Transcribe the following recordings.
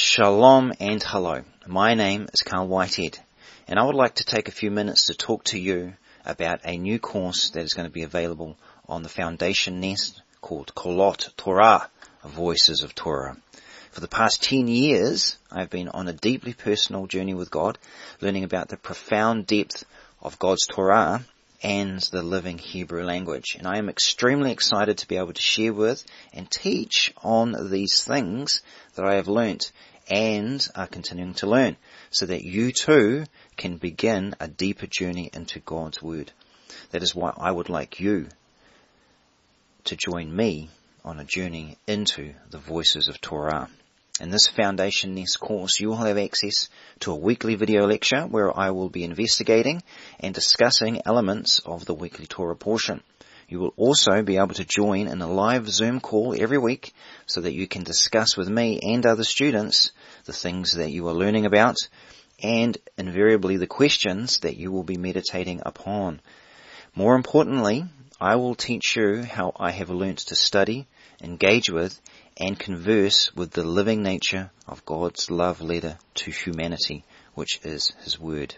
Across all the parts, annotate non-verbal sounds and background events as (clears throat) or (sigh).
Shalom and hello. My name is Carl Whitehead and I would like to take a few minutes to talk to you about a new course that is going to be available on the Foundation Nest called Kolot Torah, Voices of Torah. For the past 10 years, I've been on a deeply personal journey with God, learning about the profound depth of God's Torah and the living Hebrew language. And I am extremely excited to be able to share with and teach on these things that I have learnt and are continuing to learn so that you too can begin a deeper journey into God's Word. That is why I would like you to join me on a journey into the voices of Torah. In this Foundation Nest course, you will have access to a weekly video lecture where I will be investigating and discussing elements of the weekly Torah portion. You will also be able to join in a live Zoom call every week so that you can discuss with me and other students the things that you are learning about and invariably the questions that you will be meditating upon. More importantly, I will teach you how I have learnt to study, engage with, and converse with the living nature of God's love letter to humanity, which is His Word.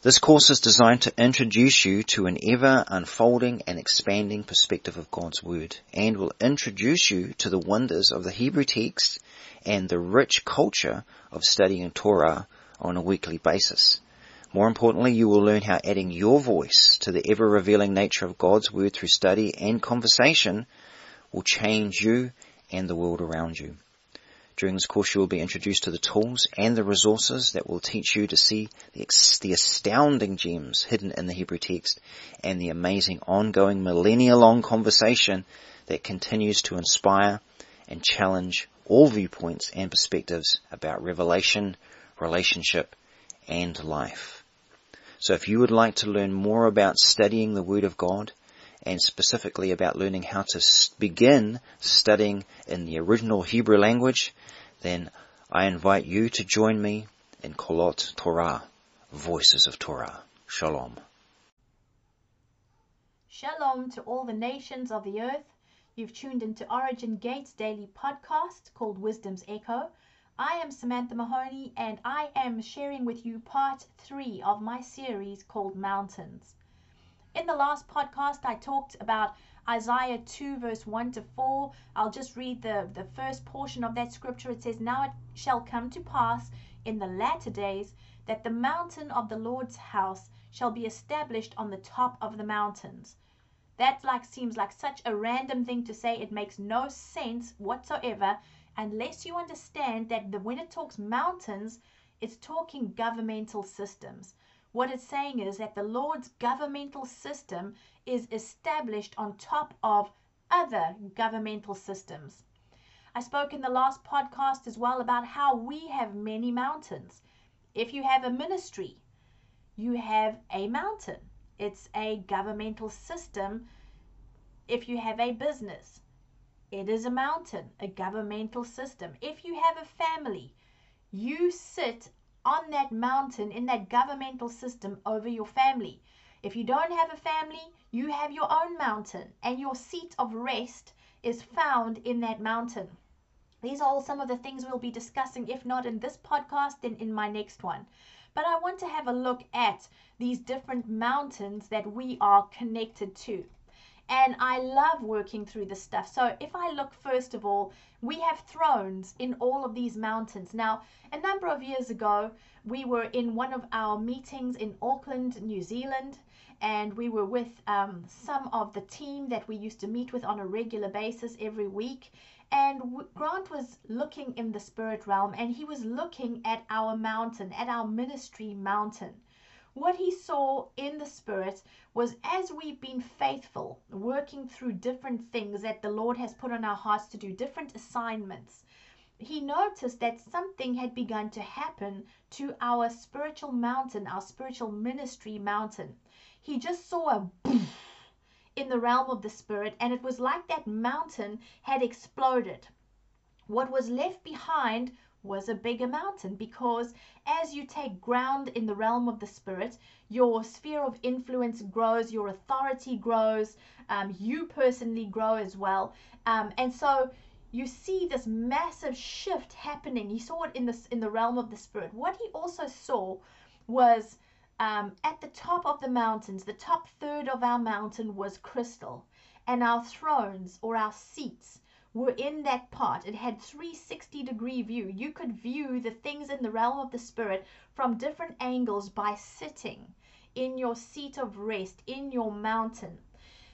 This course is designed to introduce you to an ever unfolding and expanding perspective of God's Word and will introduce you to the wonders of the Hebrew text and the rich culture of studying Torah on a weekly basis. More importantly, you will learn how adding your voice to the ever revealing nature of God's Word through study and conversation will change you and the world around you. During this course you will be introduced to the tools and the resources that will teach you to see the, the astounding gems hidden in the Hebrew text and the amazing ongoing millennia long conversation that continues to inspire and challenge all viewpoints and perspectives about revelation, relationship, and life. So if you would like to learn more about studying the Word of God, and specifically about learning how to begin studying in the original Hebrew language, then I invite you to join me in Kolot Torah, Voices of Torah. Shalom. Shalom to all the nations of the earth. You've tuned into Origin Gates daily podcast called Wisdom's Echo. I am Samantha Mahoney and I am sharing with you part three of my series called Mountains. In the last podcast, I talked about Isaiah 2, verse 1 to 4. I'll just read the, the first portion of that scripture. It says, Now it shall come to pass in the latter days that the mountain of the Lord's house shall be established on the top of the mountains. That like seems like such a random thing to say. It makes no sense whatsoever unless you understand that the, when it talks mountains, it's talking governmental systems. What it's saying is that the Lord's governmental system is established on top of other governmental systems. I spoke in the last podcast as well about how we have many mountains. If you have a ministry, you have a mountain. It's a governmental system. If you have a business, it is a mountain, a governmental system. If you have a family, you sit on that mountain in that governmental system over your family. If you don't have a family, you have your own mountain, and your seat of rest is found in that mountain. These are all some of the things we'll be discussing, if not in this podcast, then in my next one. But I want to have a look at these different mountains that we are connected to and I love working through this stuff. So if I look first of all, we have thrones in all of these mountains. Now, a number of years ago, we were in one of our meetings in Auckland, New Zealand, and we were with um, some of the team that we used to meet with on a regular basis every week. And Grant was looking in the spirit realm and he was looking at our mountain, at our ministry mountain what he saw in the Spirit was as we've been faithful, working through different things that the Lord has put on our hearts to do, different assignments, he noticed that something had begun to happen to our spiritual mountain, our spiritual ministry mountain. He just saw a boom (clears throat) in the realm of the Spirit, and it was like that mountain had exploded. What was left behind was a bigger mountain because as you take ground in the realm of the spirit, your sphere of influence grows, your authority grows, um, you personally grow as well. Um, and so you see this massive shift happening. He saw it in this in the realm of the spirit. What he also saw was um, at the top of the mountains, the top third of our mountain was crystal, and our thrones or our seats were in that part. It had 360 degree view. You could view the things in the realm of the spirit from different angles by sitting in your seat of rest, in your mountain.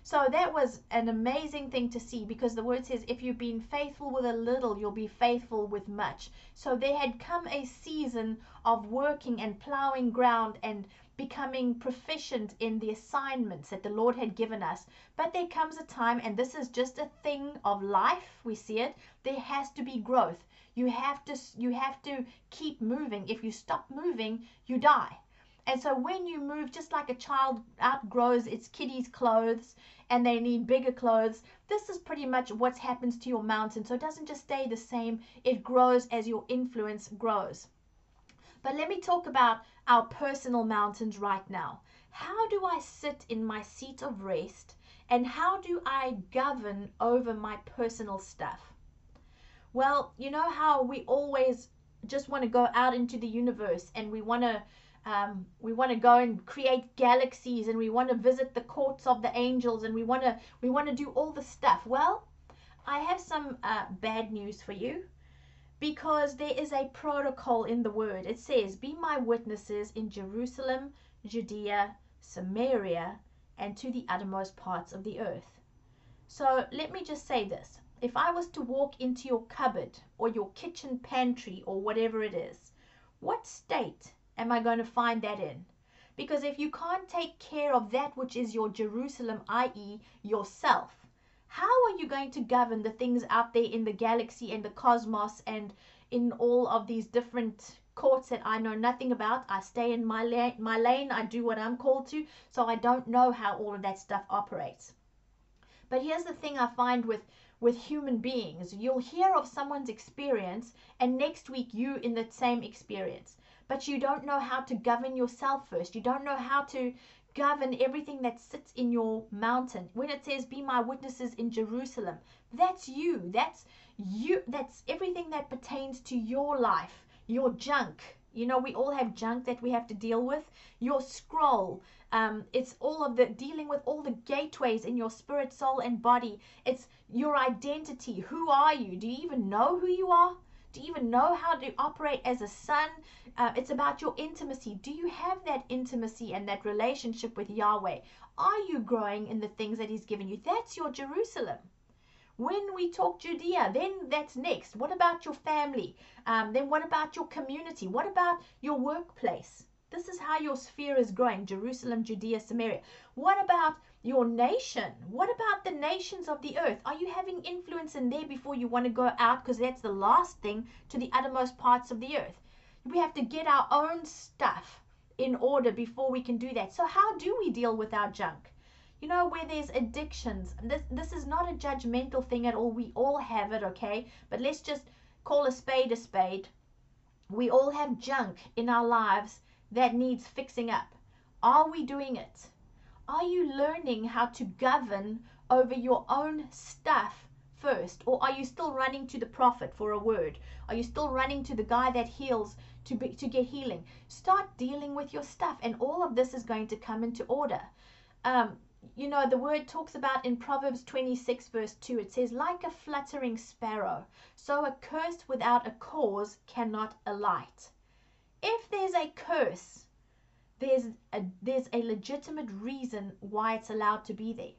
So that was an amazing thing to see because the word says, if you've been faithful with a little, you'll be faithful with much. So there had come a season of working and plowing ground and becoming proficient in the assignments that the Lord had given us. But there comes a time, and this is just a thing of life, we see it, there has to be growth. You have to you have to keep moving. If you stop moving, you die. And so when you move, just like a child outgrows its kiddie's clothes and they need bigger clothes, this is pretty much what happens to your mountain. So it doesn't just stay the same, it grows as your influence grows. But let me talk about our personal mountains right now. How do I sit in my seat of rest and how do I govern over my personal stuff? Well, you know how we always just want to go out into the universe and we want to um, we want to go and create galaxies and we want to visit the courts of the angels and we want to we want to do all the stuff. Well i have some uh, bad news for you because there is a protocol in the word. It says be my witnesses in jerusalem judea samaria and to the uttermost parts of the earth. So let me just say this. If i was to walk into your cupboard or your kitchen pantry or whatever it is what state am I going to find that in? Because if you can't take care of that which is your Jerusalem, i.e., yourself, how are you going to govern the things out there in the galaxy and the cosmos and in all of these different courts that I know nothing about? I stay in my, la- my lane, I do what I'm called to, so I don't know how all of that stuff operates. But here's the thing I find with with human beings. You'll hear of someone's experience, and next week you in the same experience but you don't know how to govern yourself first. You don't know how to govern everything that sits in your mountain. When it says, Be my witnesses in Jerusalem, that's you. That's you. That's everything that pertains to your life, your junk. You know, we all have junk that we have to deal with. Your scroll, um, it's all of the dealing with all the gateways in your spirit, soul, and body. It's your identity. Who are you? Do you even know who you are? Do you even know how to operate as a son? Uh, it's about your intimacy. Do you have that intimacy and that relationship with Yahweh? Are you growing in the things that He's given you? That's your Jerusalem. When we talk Judea, then that's next. What about your family? Um, then what about your community? What about your workplace? This is how your sphere is growing Jerusalem, Judea, Samaria. What about your nation? What about the nations of the earth? Are you having influence in there before you want to go out? Because that's the last thing to the uttermost parts of the earth. We have to get our own stuff in order before we can do that. So, how do we deal with our junk? You know, where there's addictions, this, this is not a judgmental thing at all. We all have it, okay? But let's just call a spade a spade. We all have junk in our lives that needs fixing up? Are we doing it? Are you learning how to govern over your own stuff first? Or are you still running to the prophet for a word? Are you still running to the guy that heals to, be, to get healing? Start dealing with your stuff, and all of this is going to come into order. Um, you know, the word talks about in Proverbs 26, verse 2, it says, like a fluttering sparrow, so a curse without a cause cannot alight if there's a curse, there's a, there's a legitimate reason why it's allowed to be there.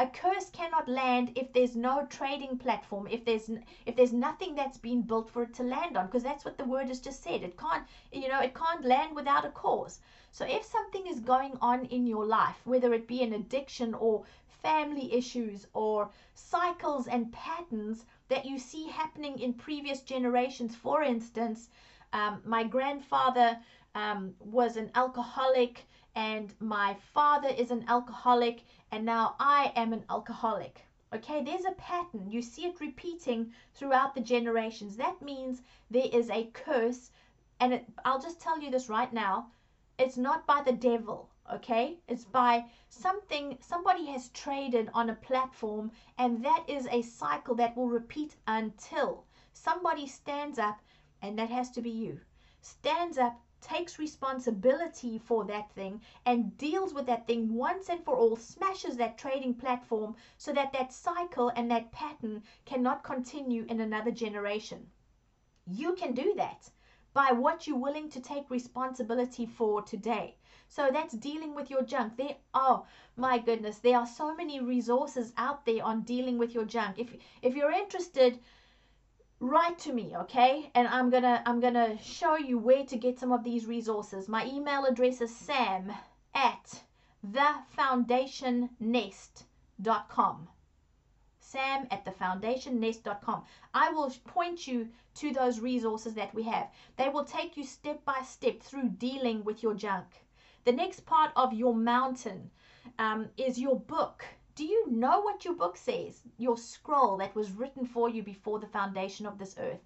A curse cannot land if there's no trading platform, if there's if there's nothing that's been built for it to land on, because that's what the word has just said. It can't, you know, it can't land without a cause. So if something is going on in your life, whether it be an addiction or family issues or cycles and patterns that you see happening in previous generations, for instance, um, my grandfather um, was an alcoholic, and my father is an alcoholic, and now I am an alcoholic. Okay, there's a pattern. You see it repeating throughout the generations. That means there is a curse, and it, I'll just tell you this right now it's not by the devil. okay? It's by something somebody has traded on a platform, and that is a cycle that will repeat until somebody stands up, and that has to be you, stands up, takes responsibility for that thing, and deals with that thing once and for all, smashes that trading platform so that that cycle and that pattern cannot continue in another generation. You can do that by what you're willing to take responsibility for today. So that's dealing with your junk. There, oh my goodness, there are so many resources out there on dealing with your junk. If if you're interested, write to me, okay? And I'm gonna I'm gonna show you where to get some of these resources. My email address is sam at thefoundationnest.com sam at thefoundationnest.com. I will point you to those resources that we have. They will take you step by step through dealing with your junk. The next part of your mountain um, is your book. Do you know what your book says? Your scroll that was written for you before the foundation of this earth.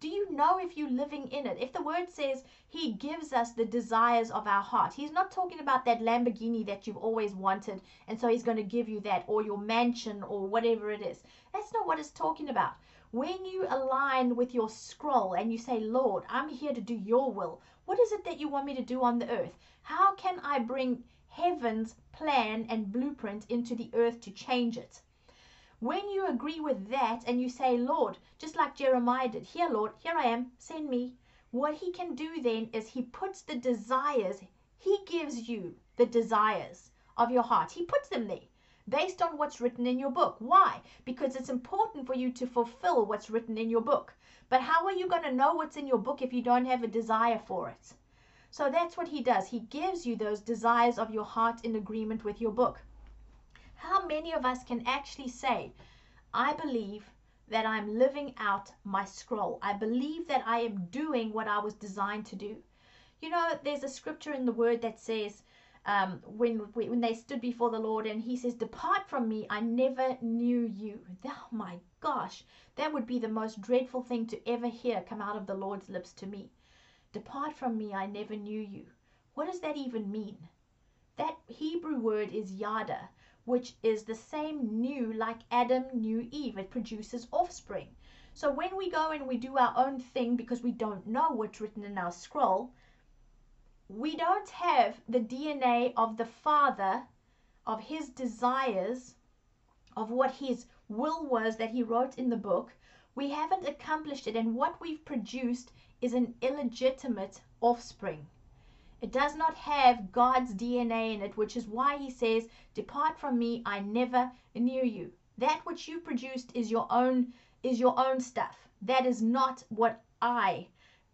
Do you know if you're living in it? If the word says he gives us the desires of our heart, he's not talking about that Lamborghini that you've always wanted, and so he's going to give you that, or your mansion, or whatever it is. That's not what it's talking about. When you align with your scroll and you say, Lord, I'm here to do your will, what is it that you want me to do on the earth? How can I bring heaven's plan and blueprint into the earth to change it? When you agree with that and you say, Lord, just like Jeremiah did, here, Lord, here I am, send me. What he can do then is he puts the desires, he gives you the desires of your heart. He puts them there based on what's written in your book. Why? Because it's important for you to fulfill what's written in your book. But how are you going to know what's in your book if you don't have a desire for it? So that's what he does. He gives you those desires of your heart in agreement with your book. How many of us can actually say, I believe that I'm living out my scroll? I believe that I am doing what I was designed to do. You know, there's a scripture in the word that says, um, when when they stood before the Lord, and He says, "Depart from me, I never knew you." Oh my gosh, that would be the most dreadful thing to ever hear come out of the Lord's lips to me. Depart from me, I never knew you. What does that even mean? That Hebrew word is yada, which is the same knew like Adam knew Eve. It produces offspring. So when we go and we do our own thing because we don't know what's written in our scroll, we don't have the DNA of the Father, of his desires, of what his will was that he wrote in the book. We haven't accomplished it, and what we've produced is an illegitimate offspring. It does not have God's DNA in it, which is why he says, Depart from me, I never knew you. That which you produced is your own is your own stuff. That is not what I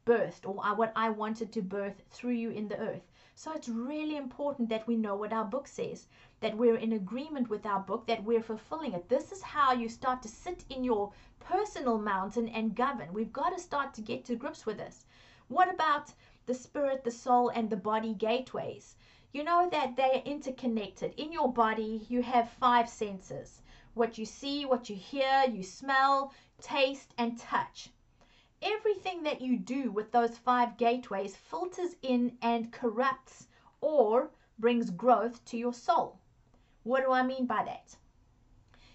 birthed or what I wanted to birth through you in the earth. So it's really important that we know what our book says, that we're in agreement with our book, that we're fulfilling it. This is how you start to sit in your personal mountain and govern. We've got to start to get to grips with this. What about the spirit, the soul, and the body gateways? You know that they are interconnected. In your body, you have five senses what you see, what you hear, you smell, taste, and touch. Everything that you do with those five gateways filters in and corrupts or brings growth to your soul. What do I mean by that?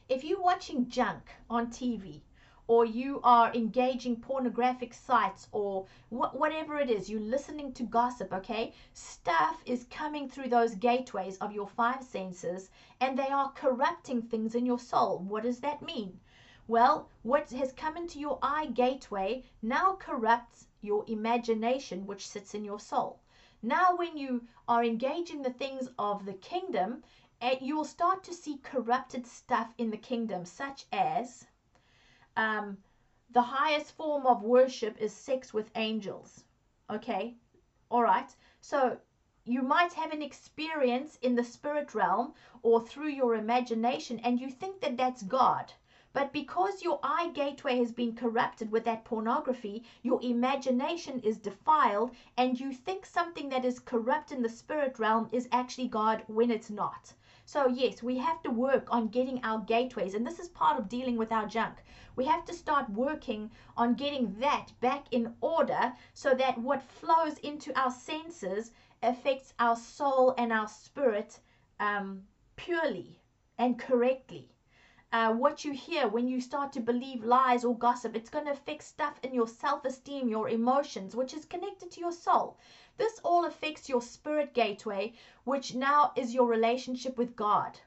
If you're watching junk on TV, or you are engaging pornographic sites or wh- whatever it is, you're listening to gossip, okay? Stuff is coming through those gateways of your five senses and they are corrupting things in your soul. What does that mean? Well, what has come into your eye gateway now corrupts your imagination, which sits in your soul. Now, when you are engaging the things of the kingdom, eh, you will start to see corrupted stuff in the kingdom, such as um, the highest form of worship is sex with angels. Okay, all right. So you might have an experience in the spirit realm or through your imagination, and you think that that's God. But because your eye gateway has been corrupted with that pornography, your imagination is defiled, and you think something that is corrupt in the spirit realm is actually God when it's not. So, yes, we have to work on getting our gateways, and this is part of dealing with our junk. We have to start working on getting that back in order so that what flows into our senses affects our soul and our spirit um, purely and correctly. Uh, what you hear when you start to believe lies or gossip, it's going to affect stuff in your self esteem, your emotions, which is connected to your soul. This all affects your spirit gateway, which now is your relationship with God.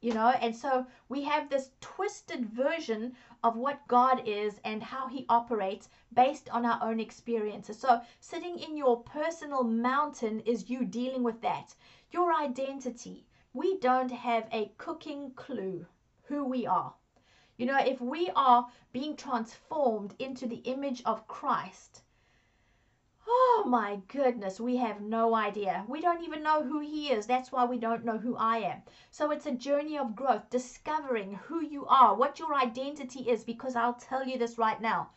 You know, and so we have this twisted version of what God is and how He operates based on our own experiences. So, sitting in your personal mountain is you dealing with that. Your identity. We don't have a cooking clue who we are. You know, if we are being transformed into the image of Christ, oh my goodness, we have no idea. We don't even know who He is. That's why we don't know who I am. So it's a journey of growth, discovering who you are, what your identity is, because I'll tell you this right now.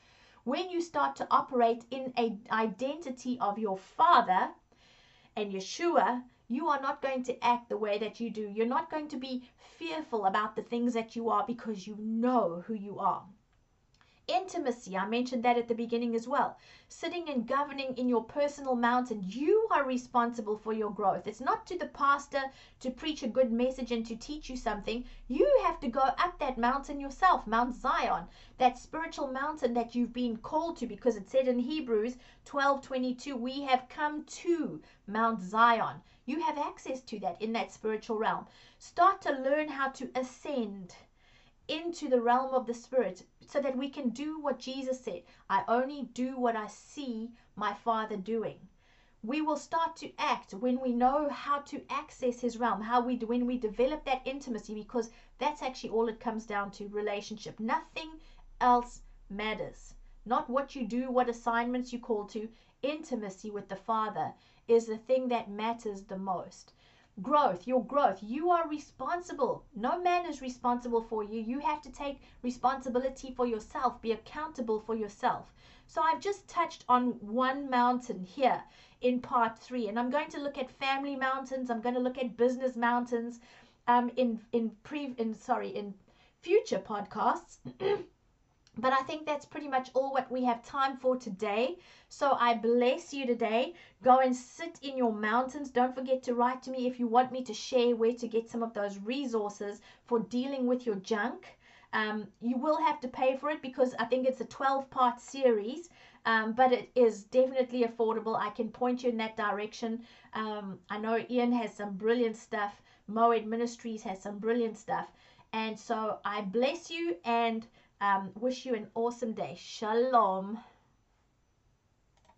When you start to operate in a identity of your Father and Yeshua, you are not going to act the way that you do. You're not going to be fearful about the things that you are because you know who you are. Intimacy, I mentioned that at the beginning as well. Sitting and governing in your personal mountain, you are responsible for your growth. It's not to the pastor to preach a good message and to teach you something. You have to go up that mountain yourself, Mount Zion, that spiritual mountain that you've been called to, because it said in Hebrews 12 22, we have come to Mount Zion. You have access to that in that spiritual realm. Start to learn how to ascend into the realm of the spirit so that we can do what Jesus said I only do what I see my Father doing. We will start to act when we know how to access his realm, how we do when we develop that intimacy because that's actually all it comes down to relationship. Nothing else matters. Not what you do, what assignments you call to, intimacy with the Father is the thing that matters the most. Growth, your growth, you are responsible. No man is responsible for you. You have to take responsibility for yourself, be accountable for yourself. So I've just touched on one mountain here in part three, and I'm going to look at family mountains. I'm going to look at business mountains um, in in pre in sorry in future podcasts. (clears throat) But I think that's pretty much all what we have time for today. So I bless you today. Go and sit in your mountains. Don't forget to write to me if you want me to share where to get some of those resources for dealing with your junk. Um, you will have to pay for it because I think it's a 12 part series, um, but it is definitely affordable. I can point you in that direction. Um, I know Ian has some brilliant stuff, Moed Ministries has some brilliant stuff. And so I bless you and um, wish you an awesome day. Shalom.